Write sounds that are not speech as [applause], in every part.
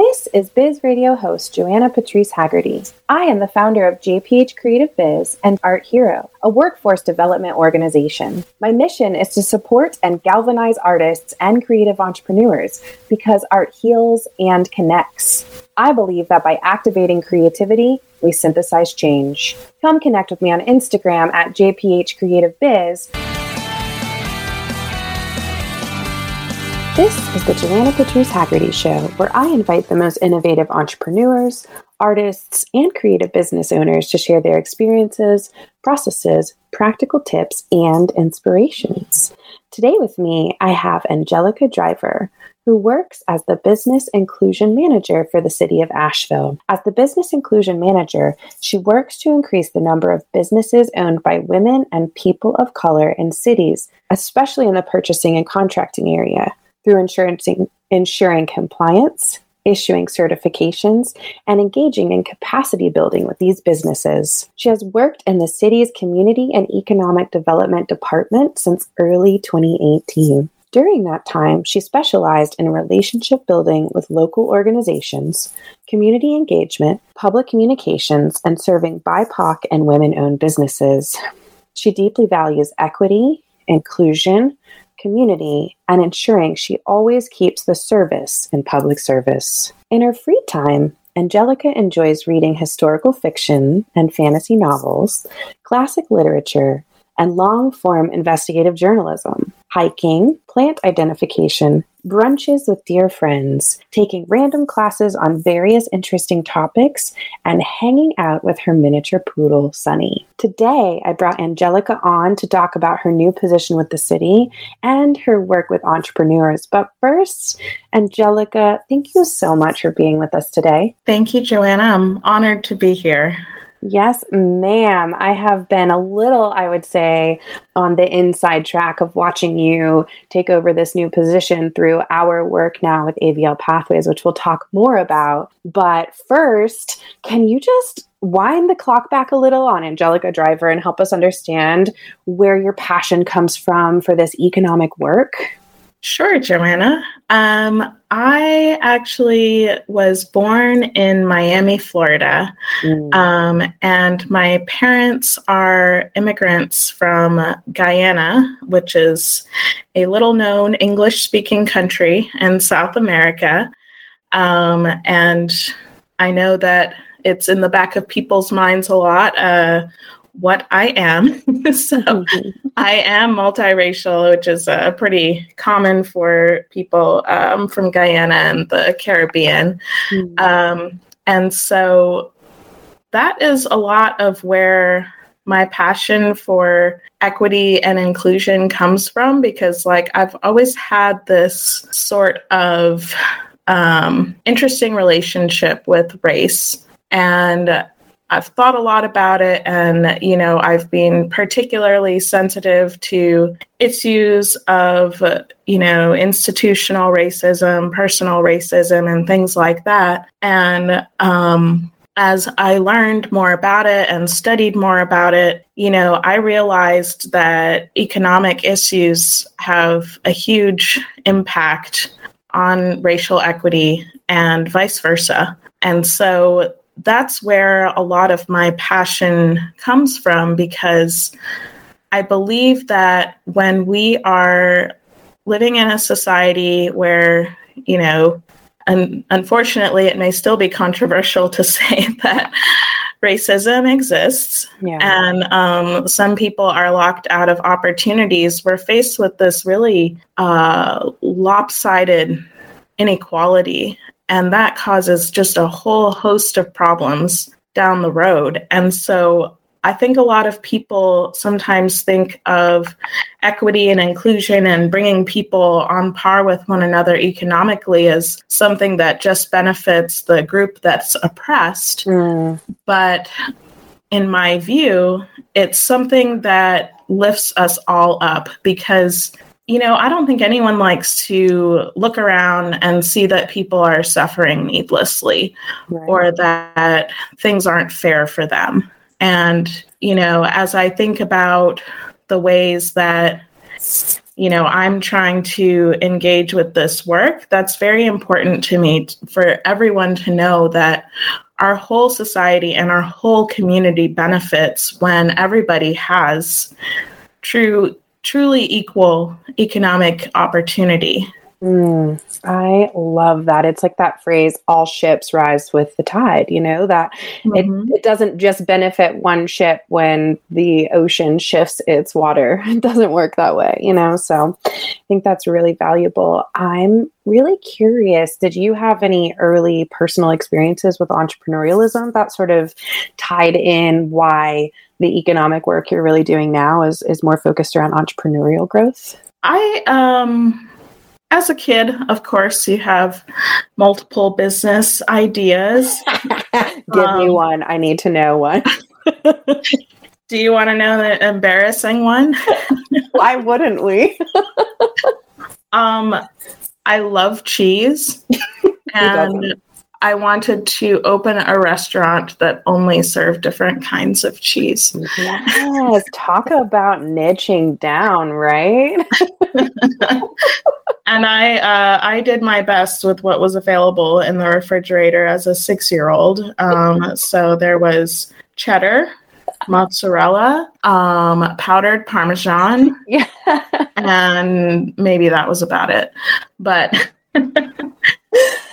This is Biz Radio host Joanna Patrice Haggerty. I am the founder of JPH Creative Biz and Art Hero, a workforce development organization. My mission is to support and galvanize artists and creative entrepreneurs because art heals and connects. I believe that by activating creativity, we synthesize change. Come connect with me on Instagram at JPH Creative Biz. This is the Joanna Patrice Haggerty Show, where I invite the most innovative entrepreneurs, artists, and creative business owners to share their experiences, processes, practical tips, and inspirations. Today with me, I have Angelica Driver, who works as the Business Inclusion Manager for the City of Asheville. As the Business Inclusion Manager, she works to increase the number of businesses owned by women and people of color in cities, especially in the purchasing and contracting area through ensuring, ensuring compliance, issuing certifications, and engaging in capacity building with these businesses. She has worked in the city's Community and Economic Development Department since early 2018. During that time, she specialized in relationship building with local organizations, community engagement, public communications, and serving BIPOC and women owned businesses. She deeply values equity, inclusion, community, and ensuring she always keeps the service in public service. In her free time, Angelica enjoys reading historical fiction and fantasy novels, classic literature, and long form investigative journalism hiking, plant identification, brunches with dear friends, taking random classes on various interesting topics, and hanging out with her miniature poodle, Sunny. Today, I brought Angelica on to talk about her new position with the city and her work with entrepreneurs. But first, Angelica, thank you so much for being with us today. Thank you, Joanna. I'm honored to be here. Yes, ma'am. I have been a little, I would say, on the inside track of watching you take over this new position through our work now with AVL Pathways, which we'll talk more about. But first, can you just wind the clock back a little on Angelica Driver and help us understand where your passion comes from for this economic work? Sure, Joanna. Um, I actually was born in Miami, Florida, mm. um, and my parents are immigrants from Guyana, which is a little known English speaking country in South America. Um, and I know that it's in the back of people's minds a lot. Uh, what I am. [laughs] so mm-hmm. I am multiracial, which is uh, pretty common for people um, from Guyana and the Caribbean. Mm-hmm. Um, and so that is a lot of where my passion for equity and inclusion comes from because like I've always had this sort of um, interesting relationship with race and I've thought a lot about it, and you know, I've been particularly sensitive to issues of you know institutional racism, personal racism, and things like that. And um, as I learned more about it and studied more about it, you know, I realized that economic issues have a huge impact on racial equity and vice versa. And so that's where a lot of my passion comes from because I believe that when we are living in a society where, you know, and unfortunately, it may still be controversial to [laughs] say that racism exists yeah. and um, some people are locked out of opportunities. We're faced with this really uh, lopsided inequality and that causes just a whole host of problems down the road. And so I think a lot of people sometimes think of equity and inclusion and bringing people on par with one another economically as something that just benefits the group that's oppressed. Mm. But in my view, it's something that lifts us all up because you know, I don't think anyone likes to look around and see that people are suffering needlessly right. or that things aren't fair for them. And, you know, as I think about the ways that you know, I'm trying to engage with this work, that's very important to me for everyone to know that our whole society and our whole community benefits when everybody has true truly equal economic opportunity. Mm, I love that. It's like that phrase, all ships rise with the tide, you know, that mm-hmm. it, it doesn't just benefit one ship when the ocean shifts its water. [laughs] It doesn't work that way, you know? So I think that's really valuable. I'm really curious did you have any early personal experiences with entrepreneurialism that sort of tied in why the economic work you're really doing now is, is more focused around entrepreneurial growth? I, um, as a kid, of course, you have multiple business ideas. [laughs] Give um, me one. I need to know one. [laughs] do you want to know the embarrassing one? Why wouldn't we? [laughs] um, I love cheese. and I wanted to open a restaurant that only served different kinds of cheese. Yes, talk about niching down, right? [laughs] and I uh, I did my best with what was available in the refrigerator as a six year old. Um, so there was cheddar, mozzarella, um, powdered parmesan, yeah, [laughs] and maybe that was about it. But [laughs]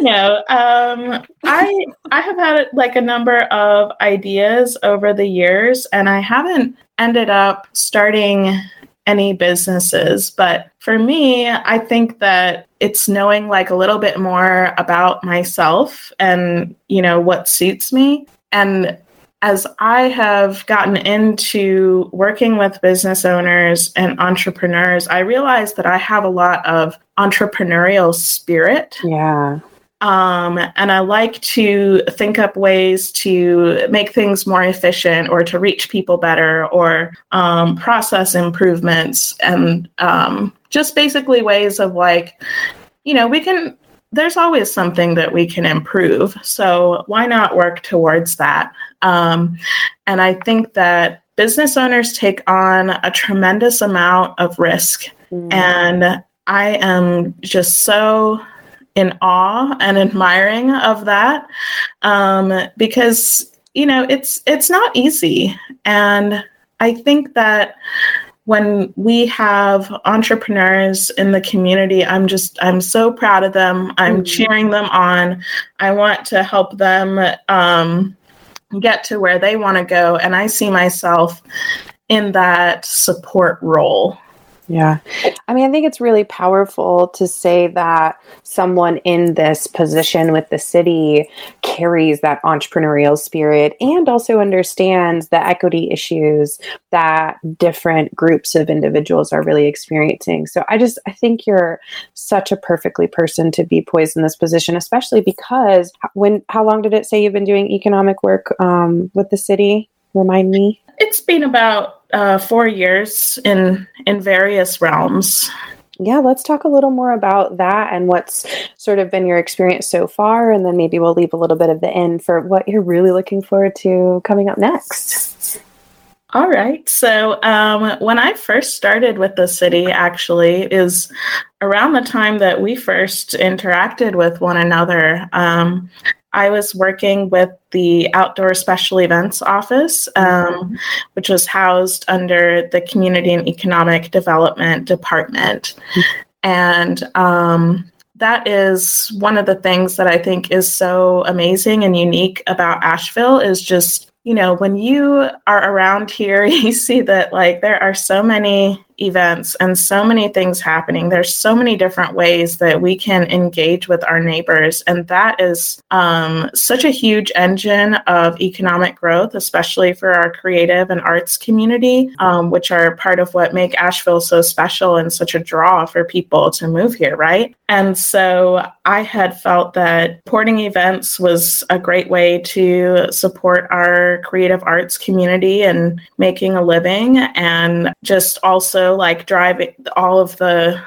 no, um, I I have had like a number of ideas over the years, and I haven't ended up starting any businesses. But for me, I think that it's knowing like a little bit more about myself and, you know, what suits me. And as I have gotten into working with business owners and entrepreneurs, I realize that I have a lot of entrepreneurial spirit. Yeah. Um, and I like to think up ways to make things more efficient or to reach people better or um, process improvements and um, just basically ways of like, you know, we can, there's always something that we can improve. So why not work towards that? Um, and I think that business owners take on a tremendous amount of risk. Mm. And I am just so in awe and admiring of that um, because you know it's it's not easy and i think that when we have entrepreneurs in the community i'm just i'm so proud of them. I'm mm-hmm. cheering them on. I want to help them um, get to where they want to go and i see myself in that support role yeah. I mean, I think it's really powerful to say that someone in this position with the city carries that entrepreneurial spirit and also understands the equity issues that different groups of individuals are really experiencing. So I just, I think you're such a perfectly person to be poised in this position, especially because when, how long did it say you've been doing economic work um, with the city? Remind me. It's been about uh, four years in in various realms. Yeah, let's talk a little more about that and what's sort of been your experience so far, and then maybe we'll leave a little bit of the end for what you're really looking forward to coming up next. All right. So um, when I first started with the city, actually, is around the time that we first interacted with one another. Um, I was working with the Outdoor Special Events Office, um, mm-hmm. which was housed under the Community and Economic Development Department. Mm-hmm. And um, that is one of the things that I think is so amazing and unique about Asheville is just you know, when you are around here, [laughs] you see that like there are so many events and so many things happening. There's so many different ways that we can engage with our neighbors. And that is um, such a huge engine of economic growth, especially for our creative and arts community, um, which are part of what make Asheville so special and such a draw for people to move here, right? And so I had felt that porting events was a great way to support our creative arts community and making a living and just also like driving all of the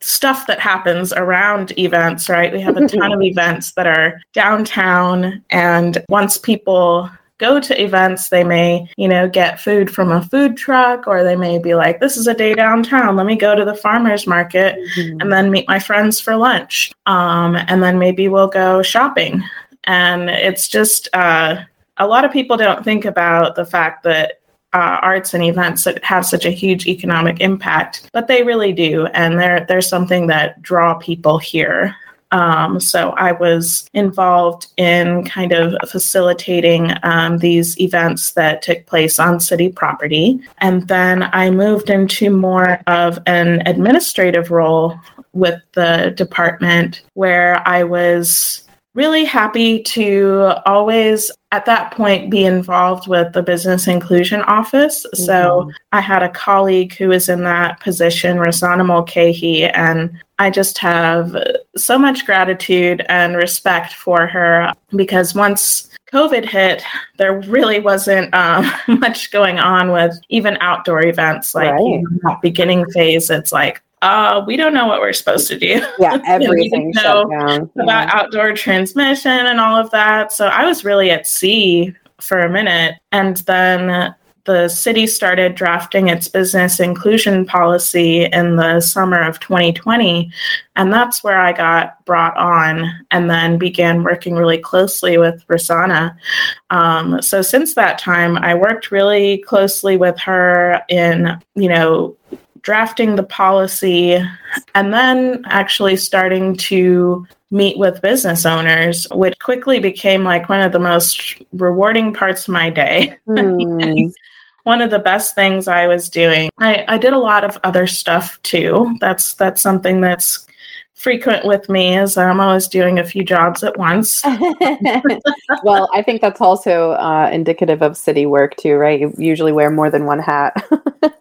stuff that happens around events, right? We have a ton of [laughs] events that are downtown. And once people go to events. They may, you know, get food from a food truck, or they may be like, this is a day downtown. Let me go to the farmer's market mm-hmm. and then meet my friends for lunch. Um, and then maybe we'll go shopping. And it's just, uh, a lot of people don't think about the fact that uh, arts and events that have such a huge economic impact, but they really do, and they're they're something that draw people here. Um, so I was involved in kind of facilitating um, these events that took place on city property. And then I moved into more of an administrative role with the department where I was really happy to always at that point be involved with the business inclusion office mm-hmm. so i had a colleague who was in that position rosanna mulcahy and i just have so much gratitude and respect for her because once COVID hit, there really wasn't um, [laughs] much going on with even outdoor events. Like right. that beginning phase, it's like, uh, we don't know what we're supposed to do. Yeah, [laughs] everything shut down. Yeah. About outdoor transmission and all of that. So I was really at sea for a minute. And then the city started drafting its business inclusion policy in the summer of 2020. And that's where I got brought on and then began working really closely with Rosanna. Um, so since that time, I worked really closely with her in, you know, drafting the policy and then actually starting to meet with business owners, which quickly became like one of the most rewarding parts of my day. Mm. [laughs] one of the best things I was doing. I, I did a lot of other stuff too. That's that's something that's frequent with me is I'm always doing a few jobs at once. [laughs] [laughs] well, I think that's also uh, indicative of city work too, right? You usually wear more than one hat.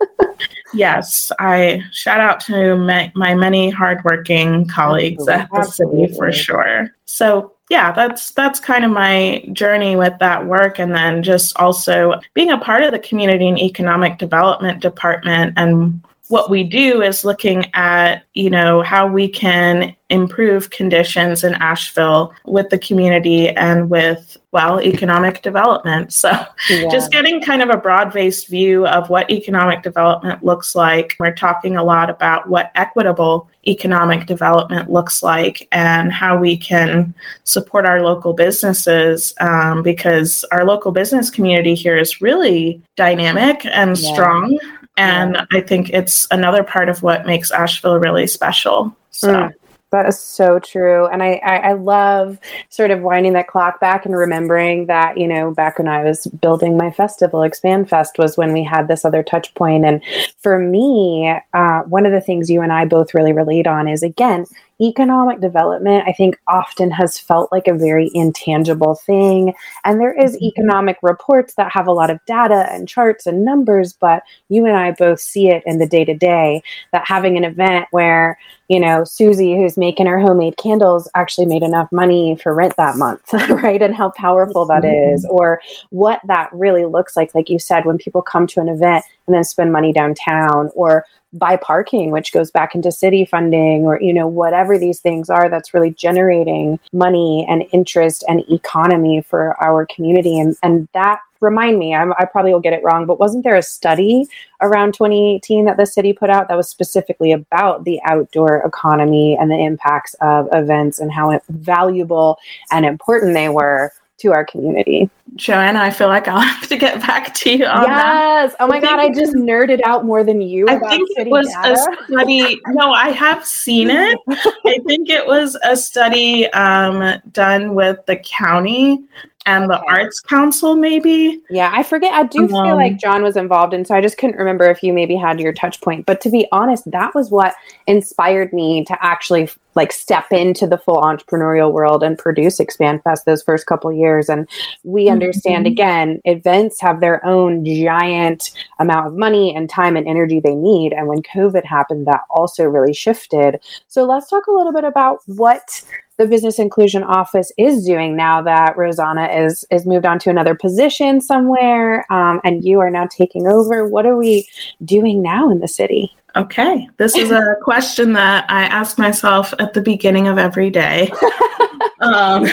[laughs] yes, I shout out to my, my many hardworking colleagues Absolutely. at the Absolutely. city for sure. So yeah, that's that's kind of my journey with that work, and then just also being a part of the community and economic development department and what we do is looking at you know how we can improve conditions in asheville with the community and with well economic development so yeah. just getting kind of a broad-based view of what economic development looks like we're talking a lot about what equitable economic development looks like and how we can support our local businesses um, because our local business community here is really dynamic and yeah. strong and yeah. I think it's another part of what makes Asheville really special. So. Mm. That is so true. And I, I, I, love sort of winding that clock back and remembering that, you know, back when I was building my festival, Expand Fest was when we had this other touch point. And for me, uh, one of the things you and I both really relate on is again, economic development, I think, often has felt like a very intangible thing. And there is mm-hmm. economic reports that have a lot of data and charts and numbers, but you and I both see it in the day to day that having an event where, you know, Susie, who's making her homemade candles, actually made enough money for rent that month, [laughs] right? And how powerful that is, or what that really looks like, like you said, when people come to an event and then spend money downtown, or buy parking which goes back into city funding or you know whatever these things are that's really generating money and interest and economy for our community. And and that remind me I'm, i probably will get it wrong but wasn't there a study around 2018 that the city put out that was specifically about the outdoor economy and the impacts of events and how valuable and important they were to our community. Joanna, I feel like I'll [laughs] have to get back to you on that. yes. That. Oh my I god, I just nerded out more than you. I think it was data. a study. no, I have seen it. [laughs] I think it was a study um, done with the county and the arts council maybe? Yeah i forget i do um, feel like john was involved and so i just couldn't remember if you maybe had your touch point but to be honest that was what inspired me to actually like step into the full entrepreneurial world and produce expand fest those first couple years and we mm-hmm. understand again events have their own giant amount of money and time and energy they need and when covid happened that also really shifted. So let's talk a little bit about what the business inclusion office is doing now that Rosanna is is moved on to another position somewhere, um, and you are now taking over. What are we doing now in the city? Okay, this is a [laughs] question that I ask myself at the beginning of every day. [laughs] um,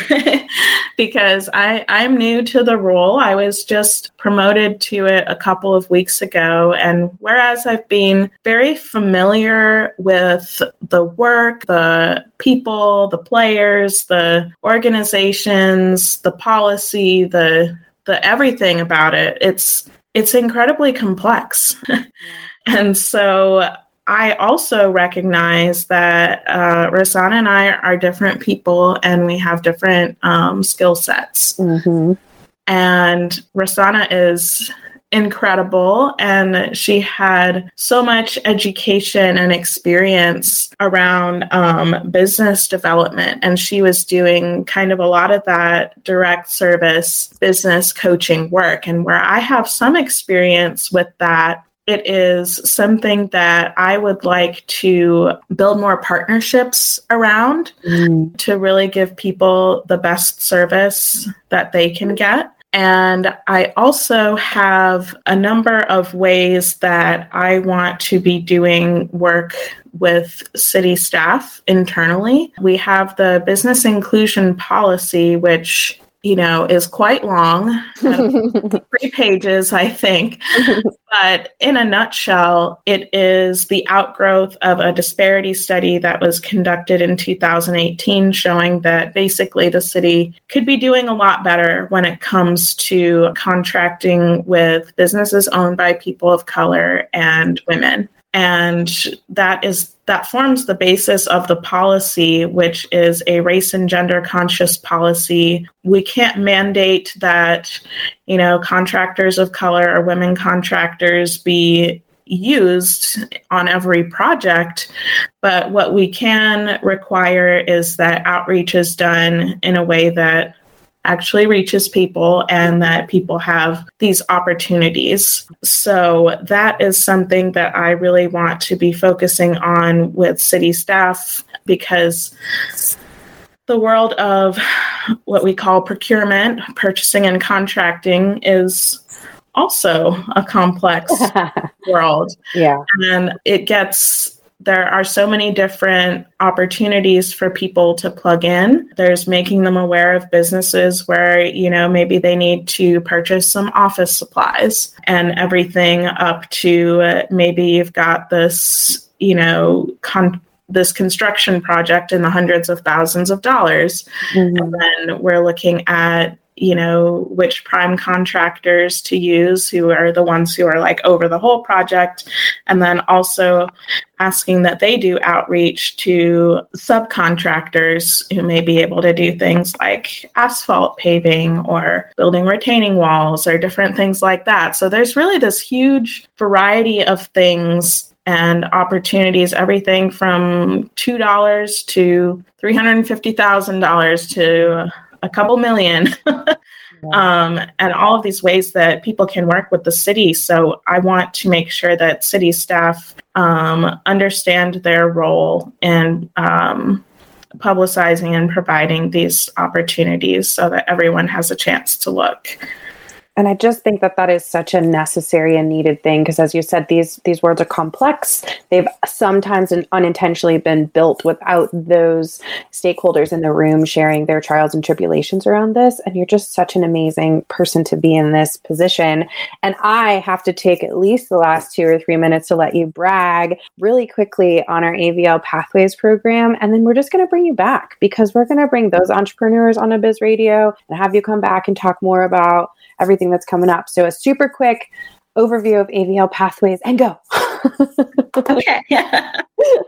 [laughs] because I, I'm new to the role. I was just promoted to it a couple of weeks ago. And whereas I've been very familiar with the work, the people, the players, the organizations, the policy, the the everything about it, it's it's incredibly complex. [laughs] and so I also recognize that uh, Rosanna and I are different people and we have different um, skill sets. Mm-hmm. And Rosanna is incredible and she had so much education and experience around um, business development and she was doing kind of a lot of that direct service business coaching work and where i have some experience with that it is something that I would like to build more partnerships around mm. to really give people the best service that they can get. And I also have a number of ways that I want to be doing work with city staff internally. We have the business inclusion policy, which you know, is quite long, uh, [laughs] three pages, I think. [laughs] but in a nutshell, it is the outgrowth of a disparity study that was conducted in 2018, showing that basically the city could be doing a lot better when it comes to contracting with businesses owned by people of color and women and that is that forms the basis of the policy which is a race and gender conscious policy. We can't mandate that you know contractors of color or women contractors be used on every project but what we can require is that outreach is done in a way that actually reaches people and that people have these opportunities. So that is something that I really want to be focusing on with city staff because the world of what we call procurement, purchasing and contracting is also a complex [laughs] world. Yeah. And it gets there are so many different opportunities for people to plug in. There's making them aware of businesses where, you know, maybe they need to purchase some office supplies and everything up to uh, maybe you've got this, you know, con- this construction project in the hundreds of thousands of dollars. Mm-hmm. And then we're looking at you know which prime contractors to use who are the ones who are like over the whole project. And then also asking that they do outreach to subcontractors who may be able to do things like asphalt paving or building retaining walls or different things like that. So there's really this huge variety of things and opportunities everything from $2 to $350,000 to a couple million. [laughs] um, and all of these ways that people can work with the city. So I want to make sure that city staff um, understand their role in um, publicizing and providing these opportunities so that everyone has a chance to look. And I just think that that is such a necessary and needed thing because, as you said, these these words are complex. They've sometimes unintentionally been built without those stakeholders in the room sharing their trials and tribulations around this. And you're just such an amazing person to be in this position. And I have to take at least the last two or three minutes to let you brag really quickly on our AVL Pathways program, and then we're just going to bring you back because we're going to bring those entrepreneurs on a Biz Radio and have you come back and talk more about everything that's coming up. So a super quick overview of AVL pathways and go. [laughs] okay. [laughs]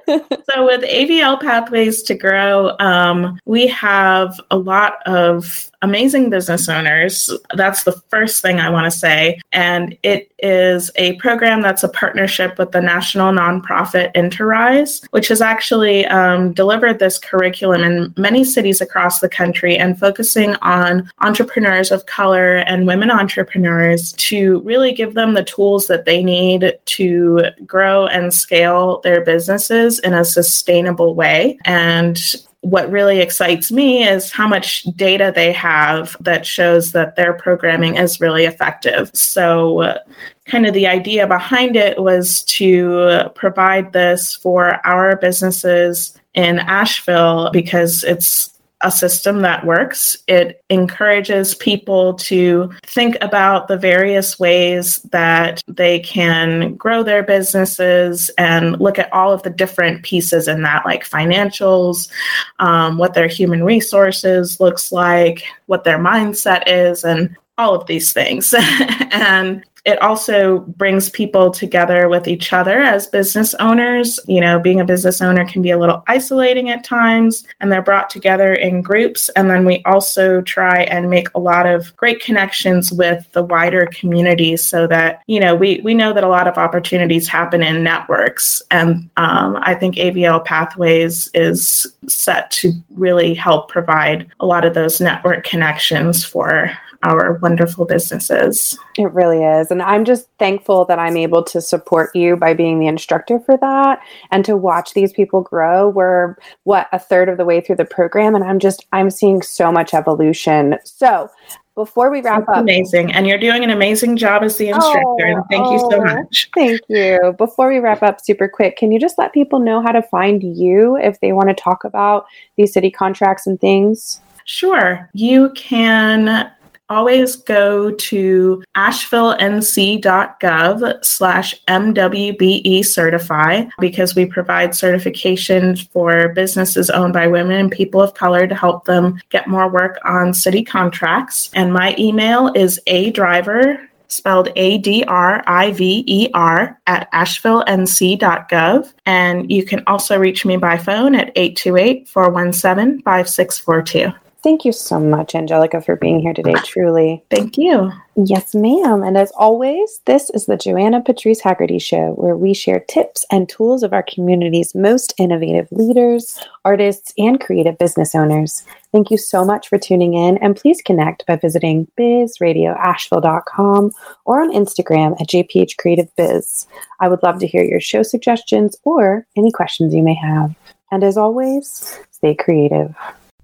so with AVL pathways to grow, um, we have a lot of amazing business owners. That's the first thing I want to say. And it is a program that's a partnership with the national nonprofit Interise, which has actually um, delivered this curriculum in many cities across the country and focusing on entrepreneurs of color and women entrepreneurs to really give them the tools that they need to grow and scale their businesses in a sustainable way. And what really excites me is how much data they have that shows that their programming is really effective. So, uh, kind of the idea behind it was to provide this for our businesses in Asheville because it's a system that works. It encourages people to think about the various ways that they can grow their businesses and look at all of the different pieces in that, like financials, um, what their human resources looks like, what their mindset is, and all of these things. [laughs] and it also brings people together with each other as business owners. You know, being a business owner can be a little isolating at times, and they're brought together in groups. And then we also try and make a lot of great connections with the wider community so that, you know, we, we know that a lot of opportunities happen in networks. And um, I think AVL Pathways is set to really help provide a lot of those network connections for our wonderful businesses. It really is. And I'm just thankful that I'm able to support you by being the instructor for that and to watch these people grow. We're what a third of the way through the program and I'm just I'm seeing so much evolution. So, before we wrap That's up amazing and you're doing an amazing job as the oh, instructor oh, and thank oh, you so oh, much thank you before we wrap up super quick can you just let people know how to find you if they want to talk about these city contracts and things sure you can always go to asheville.nc.gov slash MWBE certify because we provide certification for businesses owned by women and people of color to help them get more work on city contracts. And my email is a driver spelled A D R I V E R at asheville.nc.gov. And you can also reach me by phone at 828 417 5642. Thank you so much, Angelica, for being here today. Ah, truly. Thank you. Yes, ma'am. And as always, this is the Joanna Patrice Haggerty Show, where we share tips and tools of our community's most innovative leaders, artists, and creative business owners. Thank you so much for tuning in, and please connect by visiting bizradioasheville.com or on Instagram at JPH Creative Biz. I would love to hear your show suggestions or any questions you may have. And as always, stay creative.